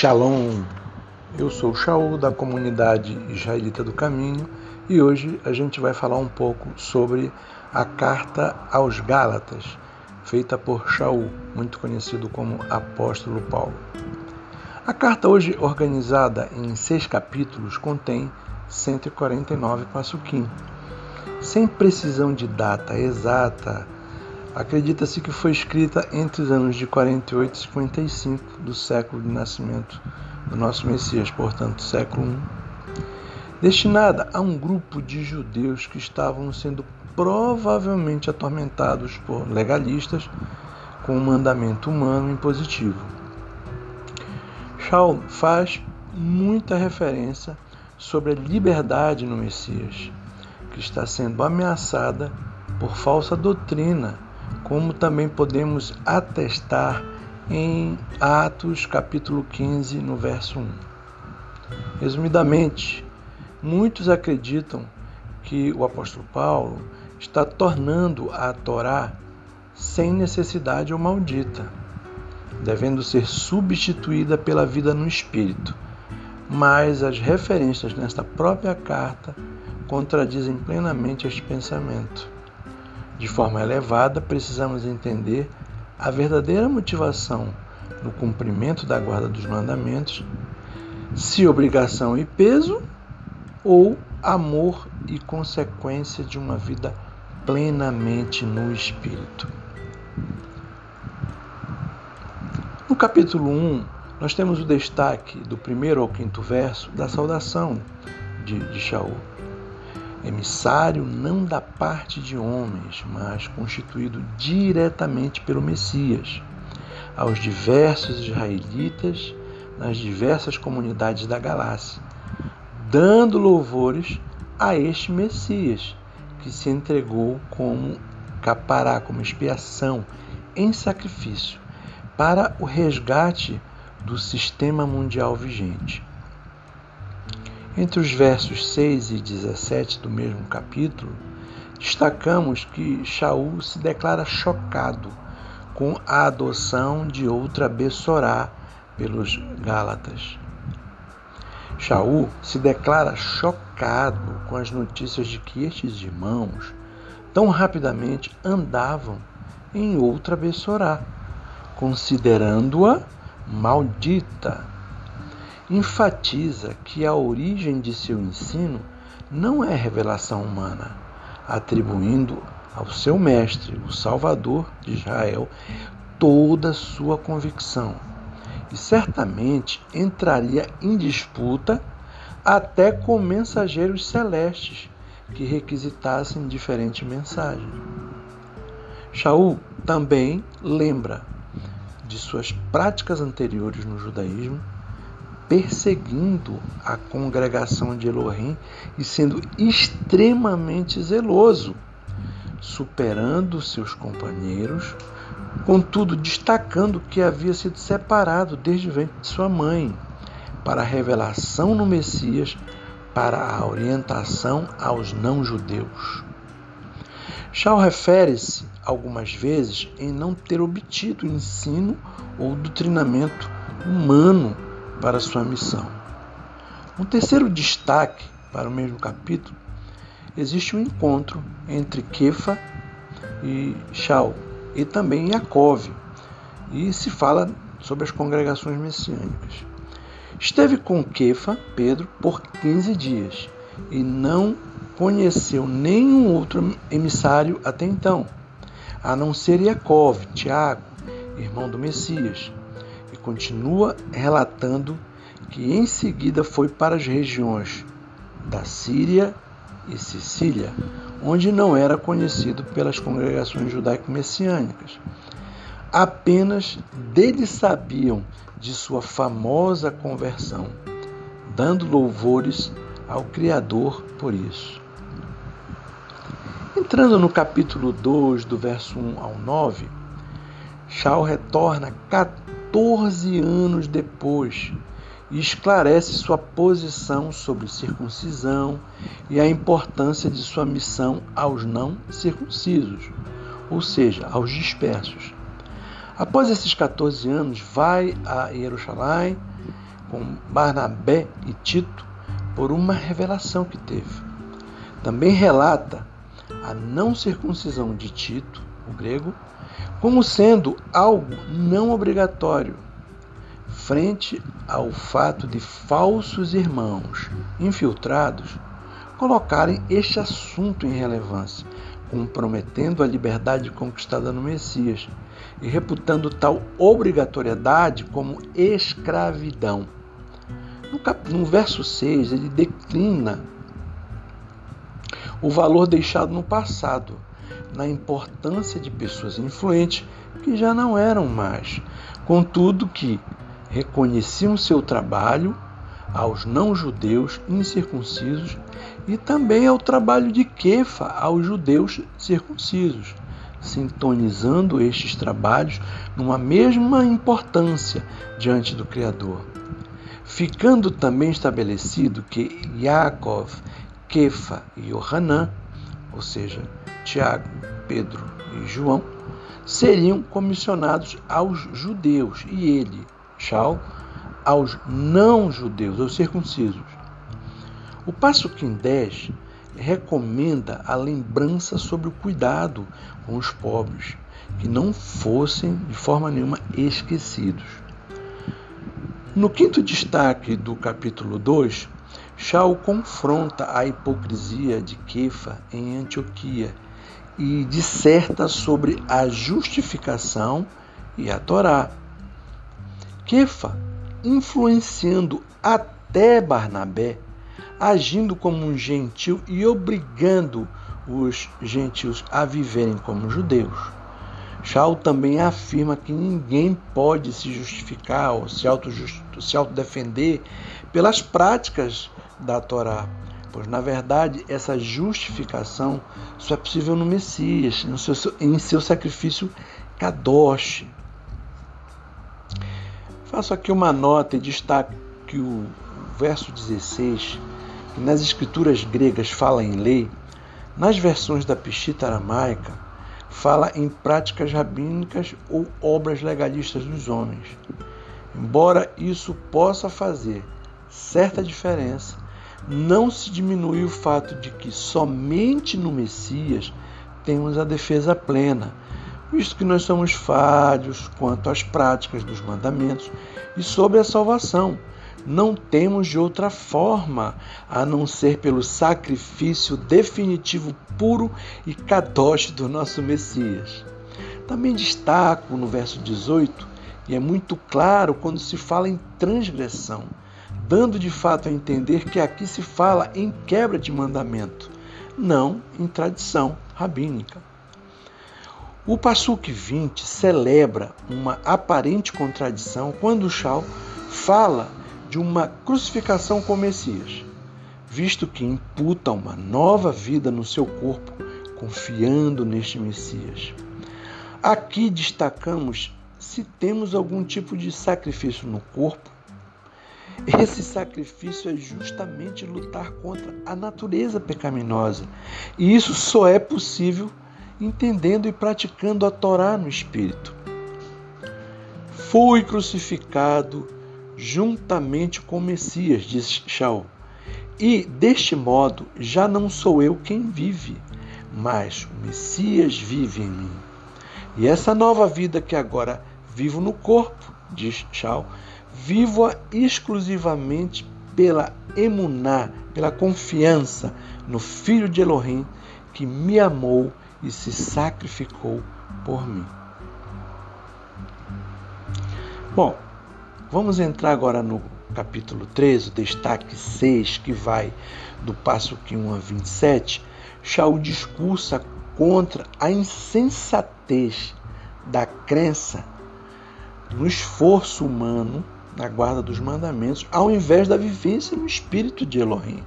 Shalom, eu sou o Shaul da comunidade israelita do caminho e hoje a gente vai falar um pouco sobre a carta aos Gálatas, feita por Shaul, muito conhecido como Apóstolo Paulo. A carta hoje organizada em seis capítulos contém 149 passuquim. Sem precisão de data exata, acredita-se que foi escrita entre os anos de 48 e 55 do século de nascimento do nosso Messias, portanto, século I, destinada a um grupo de judeus que estavam sendo provavelmente atormentados por legalistas com o um mandamento humano impositivo. Shaul faz muita referência sobre a liberdade no Messias, que está sendo ameaçada por falsa doutrina, como também podemos atestar em Atos capítulo 15, no verso 1. Resumidamente, muitos acreditam que o apóstolo Paulo está tornando a Torá sem necessidade ou maldita, devendo ser substituída pela vida no espírito. Mas as referências nesta própria carta contradizem plenamente este pensamento. De forma elevada, precisamos entender a verdadeira motivação no cumprimento da guarda dos mandamentos, se obrigação e peso ou amor e consequência de uma vida plenamente no espírito. No capítulo 1, nós temos o destaque do primeiro ao quinto verso da saudação de, de Shaul emissário não da parte de homens, mas constituído diretamente pelo Messias, aos diversos israelitas nas diversas comunidades da Galácia, dando louvores a este Messias, que se entregou como capará, como expiação, em sacrifício, para o resgate do sistema mundial vigente. Entre os versos 6 e 17 do mesmo capítulo, destacamos que Shaul se declara chocado com a adoção de outra Bessorá pelos Gálatas. Shaul se declara chocado com as notícias de que estes irmãos tão rapidamente andavam em outra Bessorá, considerando-a maldita enfatiza que a origem de seu ensino não é revelação humana, atribuindo ao seu mestre, o Salvador de Israel, toda sua convicção. E certamente entraria em disputa até com mensageiros celestes que requisitassem diferente mensagem. Shaul também lembra de suas práticas anteriores no judaísmo perseguindo a congregação de Elohim e sendo extremamente zeloso, superando seus companheiros, contudo destacando que havia sido separado desde o ventre de sua mãe para a revelação no Messias, para a orientação aos não-judeus. Shaul refere-se algumas vezes em não ter obtido ensino ou doutrinamento humano para sua missão. Um terceiro destaque para o mesmo capítulo existe um encontro entre Kefa e Shaul e também Yaakov, e se fala sobre as congregações messiânicas. Esteve com Kefa, Pedro, por 15 dias e não conheceu nenhum outro emissário até então, a não ser Yaakov, Tiago, irmão do Messias, continua relatando que em seguida foi para as regiões da Síria e Sicília, onde não era conhecido pelas congregações judaico-messiânicas. Apenas deles sabiam de sua famosa conversão, dando louvores ao Criador por isso. Entrando no capítulo 2, do verso 1 ao 9, Shaul retorna 14 anos depois e esclarece sua posição sobre circuncisão e a importância de sua missão aos não circuncisos, ou seja, aos dispersos. Após esses 14 anos, vai a Jerusalém com Barnabé e Tito por uma revelação que teve. Também relata a não circuncisão de Tito, o grego, como sendo algo não obrigatório, frente ao fato de falsos irmãos infiltrados colocarem este assunto em relevância, comprometendo a liberdade conquistada no Messias e reputando tal obrigatoriedade como escravidão. No, cap... no verso 6, ele declina o valor deixado no passado, na importância de pessoas influentes que já não eram mais, contudo que reconheciam seu trabalho aos não-judeus incircuncisos e também ao trabalho de Kefa aos judeus circuncisos, sintonizando estes trabalhos numa mesma importância diante do Criador. Ficando também estabelecido que Yaakov, Kefa e Yohanan, ou seja, Tiago, Pedro e João, seriam comissionados aos judeus e ele, Shaul, aos não-judeus, aos circuncisos. O passo 10 recomenda a lembrança sobre o cuidado com os pobres, que não fossem de forma nenhuma esquecidos. No quinto destaque do capítulo 2, Shaul confronta a hipocrisia de Kefa em Antioquia e disserta sobre a justificação e a Torá. Kefa influenciando até Barnabé, agindo como um gentil e obrigando os gentios a viverem como judeus. Shaul também afirma que ninguém pode se justificar ou se, se autodefender pelas práticas da Torá, pois na verdade essa justificação só é possível no Messias, em seu, em seu sacrifício kadosh, Faço aqui uma nota e destaco que o verso 16, que nas escrituras gregas fala em lei, nas versões da Peshita aramaica, fala em práticas rabínicas ou obras legalistas dos homens. Embora isso possa fazer certa diferença, não se diminui o fato de que somente no Messias temos a defesa plena visto que nós somos falhos quanto às práticas dos mandamentos e sobre a salvação. Não temos de outra forma a não ser pelo sacrifício definitivo, puro e kadosh do nosso Messias. Também destaco no verso 18, e é muito claro quando se fala em transgressão, dando de fato a entender que aqui se fala em quebra de mandamento, não em tradição rabínica. O Passuque 20 celebra uma aparente contradição quando o fala de uma crucificação com Messias, visto que imputa uma nova vida no seu corpo, confiando neste Messias. Aqui destacamos se temos algum tipo de sacrifício no corpo. Esse sacrifício é justamente lutar contra a natureza pecaminosa, e isso só é possível entendendo e praticando a Torá no Espírito. Fui crucificado juntamente com o Messias, diz Shaul. E deste modo já não sou eu quem vive, mas o Messias vive em mim. E essa nova vida que agora vivo no corpo, diz Shaul, vivo-a exclusivamente pela emuná, pela confiança no Filho de Elohim que me amou e se sacrificou por mim. Bom, vamos entrar agora no capítulo 13, o destaque 6, que vai do passo 1 a 27. Shaul discursa contra a insensatez da crença no esforço humano na guarda dos mandamentos, ao invés da vivência no espírito de Elohim.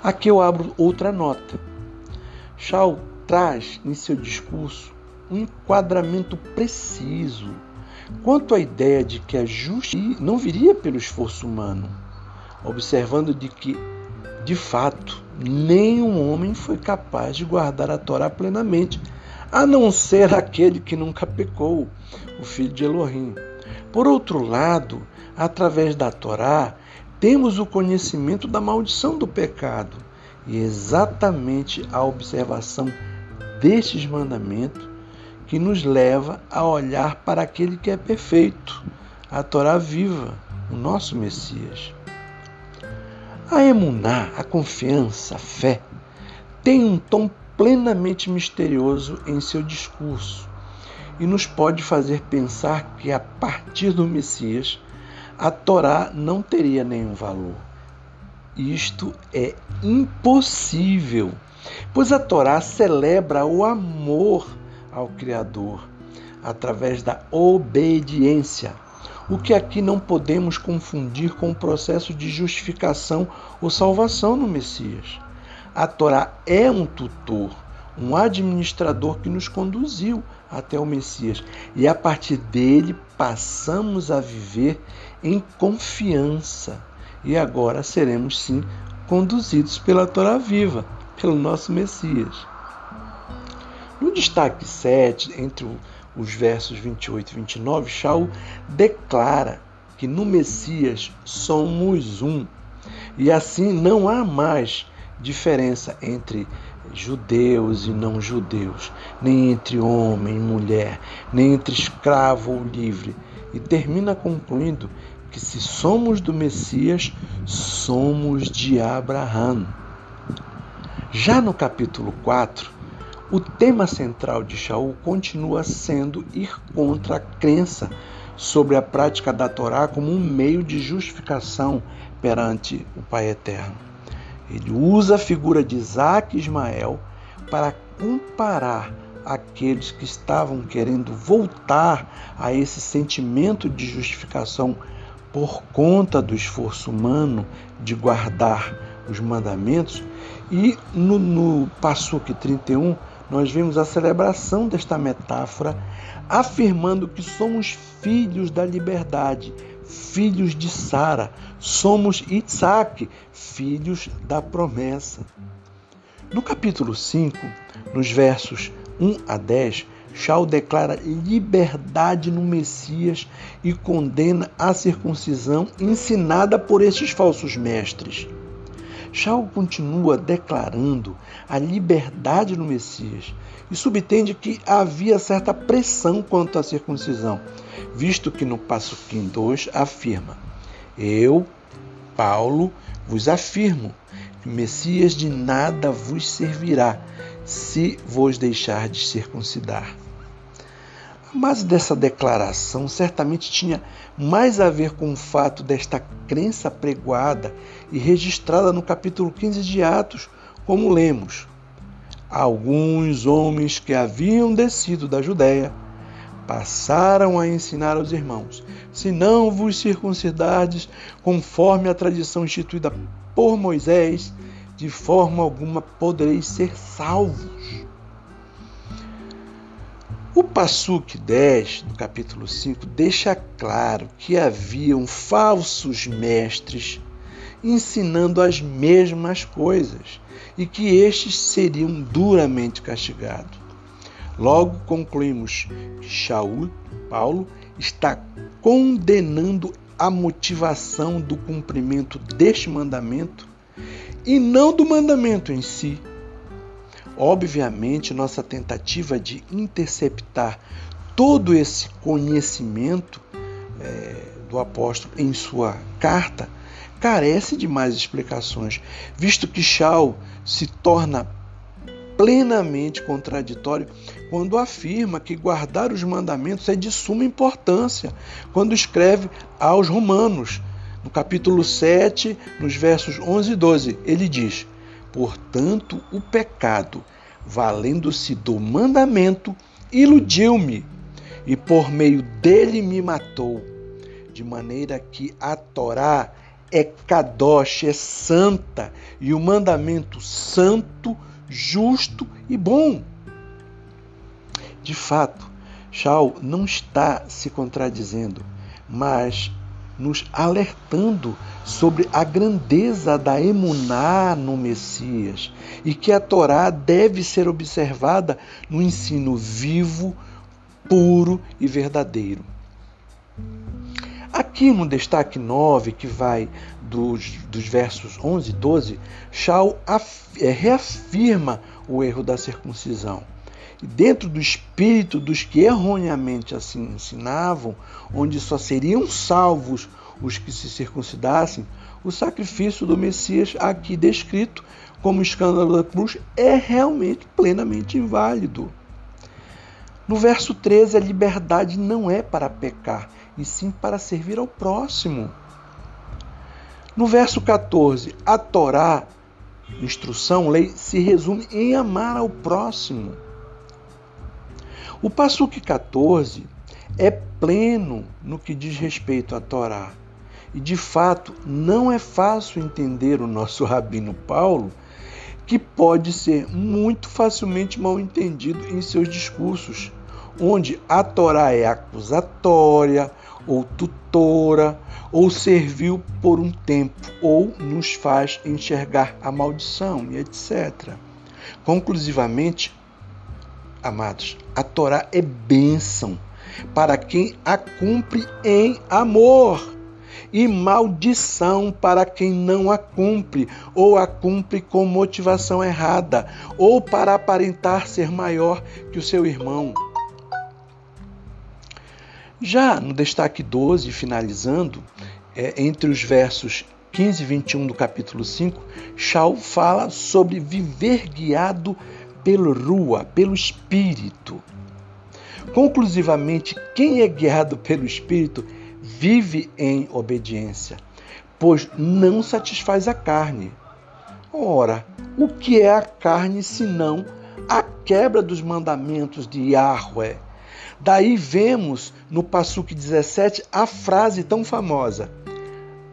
Aqui eu abro outra nota. Shaw traz em seu discurso um enquadramento preciso quanto à ideia de que a justiça não viria pelo esforço humano, observando de que, de fato, nenhum homem foi capaz de guardar a Torá plenamente, a não ser aquele que nunca pecou, o filho de Elohim. Por outro lado, através da Torá, temos o conhecimento da maldição do pecado e exatamente a observação destes mandamentos que nos leva a olhar para aquele que é perfeito, a Torá viva, o nosso Messias. A emuná, a confiança, a fé, tem um tom plenamente misterioso em seu discurso e nos pode fazer pensar que a partir do Messias a Torá não teria nenhum valor. Isto é impossível, pois a Torá celebra o amor ao Criador através da obediência, o que aqui não podemos confundir com o processo de justificação ou salvação no Messias. A Torá é um tutor, um administrador que nos conduziu até o Messias. E a partir dele passamos a viver em confiança. E agora seremos sim conduzidos pela Torá viva, pelo nosso Messias. No destaque 7, entre os versos 28 e 29, Shaul declara que no Messias somos um. E assim não há mais diferença entre judeus e não judeus, nem entre homem e mulher, nem entre escravo ou livre. E termina concluindo que se somos do Messias, somos de Abraão. Já no capítulo 4, o tema central de Shaul continua sendo ir contra a crença sobre a prática da Torá como um meio de justificação perante o Pai Eterno. Ele usa a figura de Isaac e Ismael para comparar aqueles que estavam querendo voltar a esse sentimento de justificação por conta do esforço humano de guardar os mandamentos. E no, no Passuque 31, nós vimos a celebração desta metáfora, afirmando que somos filhos da liberdade, filhos de Sara, somos Isaac, filhos da promessa. No capítulo 5, nos versos 1 a 10, Shaul declara liberdade no Messias e condena a circuncisão ensinada por estes falsos mestres. Shaul continua declarando a liberdade no Messias e subtende que havia certa pressão quanto à circuncisão, visto que no passo 2 afirma: Eu, Paulo, vos afirmo que Messias de nada vos servirá se vos deixar de circuncidar. A base dessa declaração certamente tinha mais a ver com o fato desta crença pregoada e registrada no capítulo 15 de Atos, como lemos: Alguns homens que haviam descido da Judéia passaram a ensinar aos irmãos: se não vos circuncidardes conforme a tradição instituída por Moisés, de forma alguma podereis ser salvos. O Passuque 10, no capítulo 5, deixa claro que haviam falsos mestres ensinando as mesmas coisas e que estes seriam duramente castigados. Logo concluímos que Shaul, Paulo, está condenando a motivação do cumprimento deste mandamento e não do mandamento em si. Obviamente, nossa tentativa de interceptar todo esse conhecimento é, do apóstolo em sua carta carece de mais explicações, visto que Shaul se torna plenamente contraditório quando afirma que guardar os mandamentos é de suma importância, quando escreve aos Romanos, no capítulo 7, nos versos 11 e 12, ele diz: Portanto, o pecado, valendo-se do mandamento, iludiu-me e por meio dele me matou. De maneira que a Torá é kadosh, é santa, e o mandamento santo, justo e bom. De fato, Shaul não está se contradizendo, mas nos alertando sobre a grandeza da emuná no Messias e que a Torá deve ser observada no ensino vivo, puro e verdadeiro. Aqui no destaque 9, que vai dos, dos versos 11 e 12, Shaul é, reafirma o erro da circuncisão. E dentro do espírito dos que erroneamente assim ensinavam, onde só seriam salvos os que se circuncidassem, o sacrifício do Messias, aqui descrito como escândalo da cruz, é realmente plenamente inválido. No verso 13, a liberdade não é para pecar, e sim para servir ao próximo. No verso 14, a Torá, instrução, lei, se resume em amar ao próximo. O Passuque 14 é pleno no que diz respeito à Torá. E de fato, não é fácil entender o nosso rabino Paulo, que pode ser muito facilmente mal entendido em seus discursos, onde a Torá é acusatória ou tutora, ou serviu por um tempo, ou nos faz enxergar a maldição e etc. Conclusivamente, amados, a Torá é bênção para quem a cumpre em amor e maldição para quem não a cumpre, ou a cumpre com motivação errada, ou para aparentar ser maior que o seu irmão. Já no destaque 12, finalizando, é, entre os versos 15 e 21 do capítulo 5, Shaul fala sobre viver guiado pelo Rua, pelo Espírito. Conclusivamente, quem é guiado pelo Espírito vive em obediência, pois não satisfaz a carne. Ora, o que é a carne senão a quebra dos mandamentos de Yahweh? Daí vemos no Passuque 17 a frase tão famosa: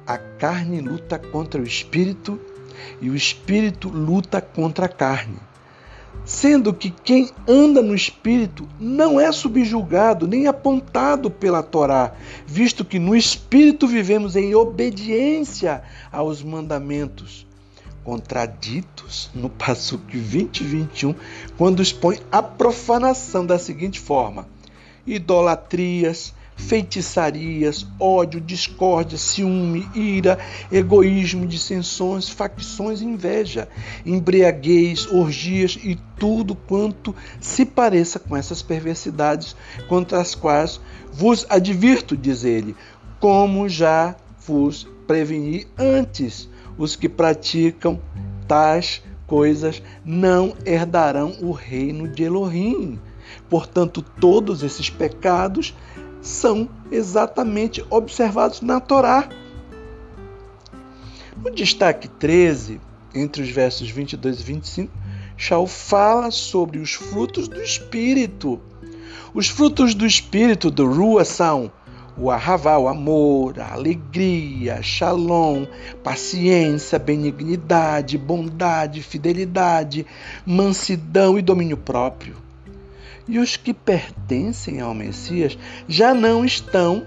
A carne luta contra o espírito e o espírito luta contra a carne. Sendo que quem anda no espírito não é subjugado nem apontado pela Torá, visto que no espírito vivemos em obediência aos mandamentos contraditos no Passuque 20 e 21, quando expõe a profanação da seguinte forma: idolatrias, feitiçarias, ódio, discórdia, ciúme, ira, egoísmo, dissensões, facções inveja, embriaguez, orgias e tudo quanto se pareça com essas perversidades contra as quais vos advirto, diz ele, como já vos preveni antes, os que praticam tais coisas não herdarão o reino de Elohim. Portanto, todos esses pecados são exatamente observados na Torá. No destaque 13, entre os versos 22 e 25, Shaul fala sobre os frutos do Espírito. Os frutos do Espírito do Rua são o arravá, o amor, a alegria, shalom, paciência, benignidade, bondade, fidelidade, mansidão e domínio próprio. E os que pertencem ao Messias já não estão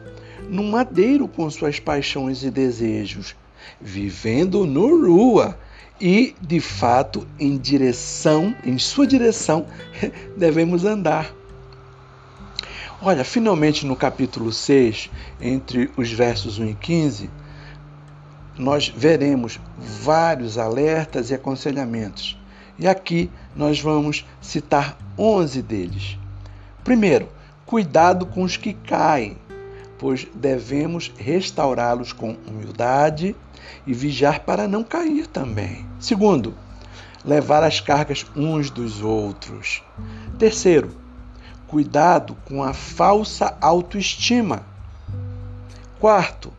no madeiro com suas paixões e desejos, vivendo no rua e, de fato, em direção, em sua direção, devemos andar. Olha, finalmente no capítulo 6, entre os versos 1 e 15, nós veremos vários alertas e aconselhamentos. E aqui nós vamos citar 11 deles. Primeiro, cuidado com os que caem, pois devemos restaurá-los com humildade e vigiar para não cair também. Segundo, levar as cargas uns dos outros. Terceiro, cuidado com a falsa autoestima. Quarto,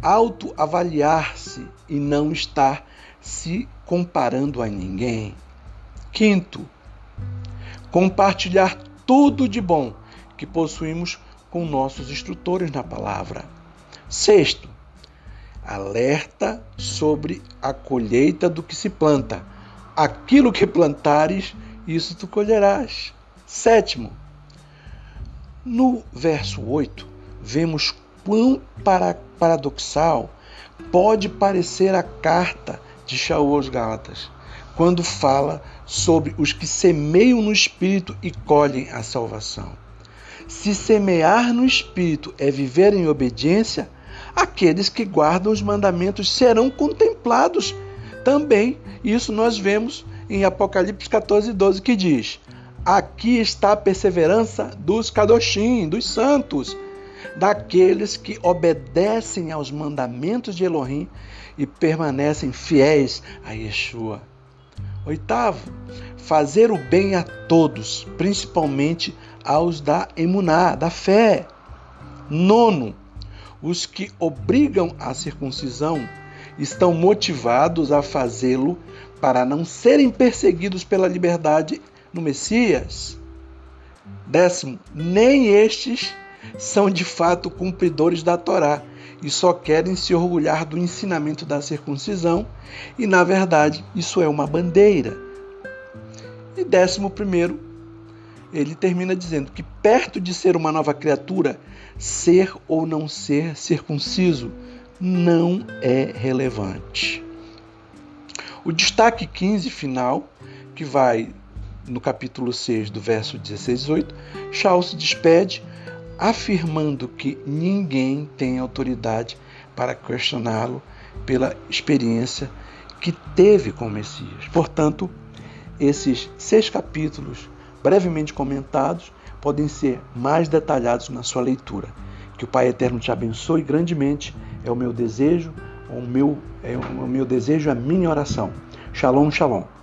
autoavaliar-se e não estar se comparando a ninguém. Quinto, compartilhar tudo de bom que possuímos com nossos instrutores na palavra. Sexto, alerta sobre a colheita do que se planta. Aquilo que plantares, isso tu colherás. Sétimo, no verso 8, vemos quão paradoxal pode parecer a carta de Shaul aos Gálatas, quando fala sobre os que semeiam no Espírito e colhem a salvação. Se semear no Espírito é viver em obediência, aqueles que guardam os mandamentos serão contemplados também. Isso nós vemos em Apocalipse 14, 12, que diz: Aqui está a perseverança dos Kadoshim, dos santos, daqueles que obedecem aos mandamentos de Elohim e permanecem fiéis a Yeshua. Oitavo, fazer o bem a todos, principalmente aos da emuná, da fé. Nono, os que obrigam a circuncisão estão motivados a fazê-lo para não serem perseguidos pela liberdade no Messias. Décimo, nem estes são de fato cumpridores da Torá e só querem se orgulhar do ensinamento da circuncisão, e na verdade isso é uma bandeira. E décimo primeiro, ele termina dizendo que perto de ser uma nova criatura, ser ou não ser circunciso não é relevante. O destaque 15 final, que vai no capítulo 6, do verso 16 e 18, Shaul se despede afirmando que ninguém tem autoridade para questioná-lo pela experiência que teve com o Messias. Portanto, esses seis capítulos, brevemente comentados, podem ser mais detalhados na sua leitura. Que o Pai Eterno te abençoe grandemente, é o meu desejo, o meu, é o meu desejo, a minha oração. Shalom, shalom.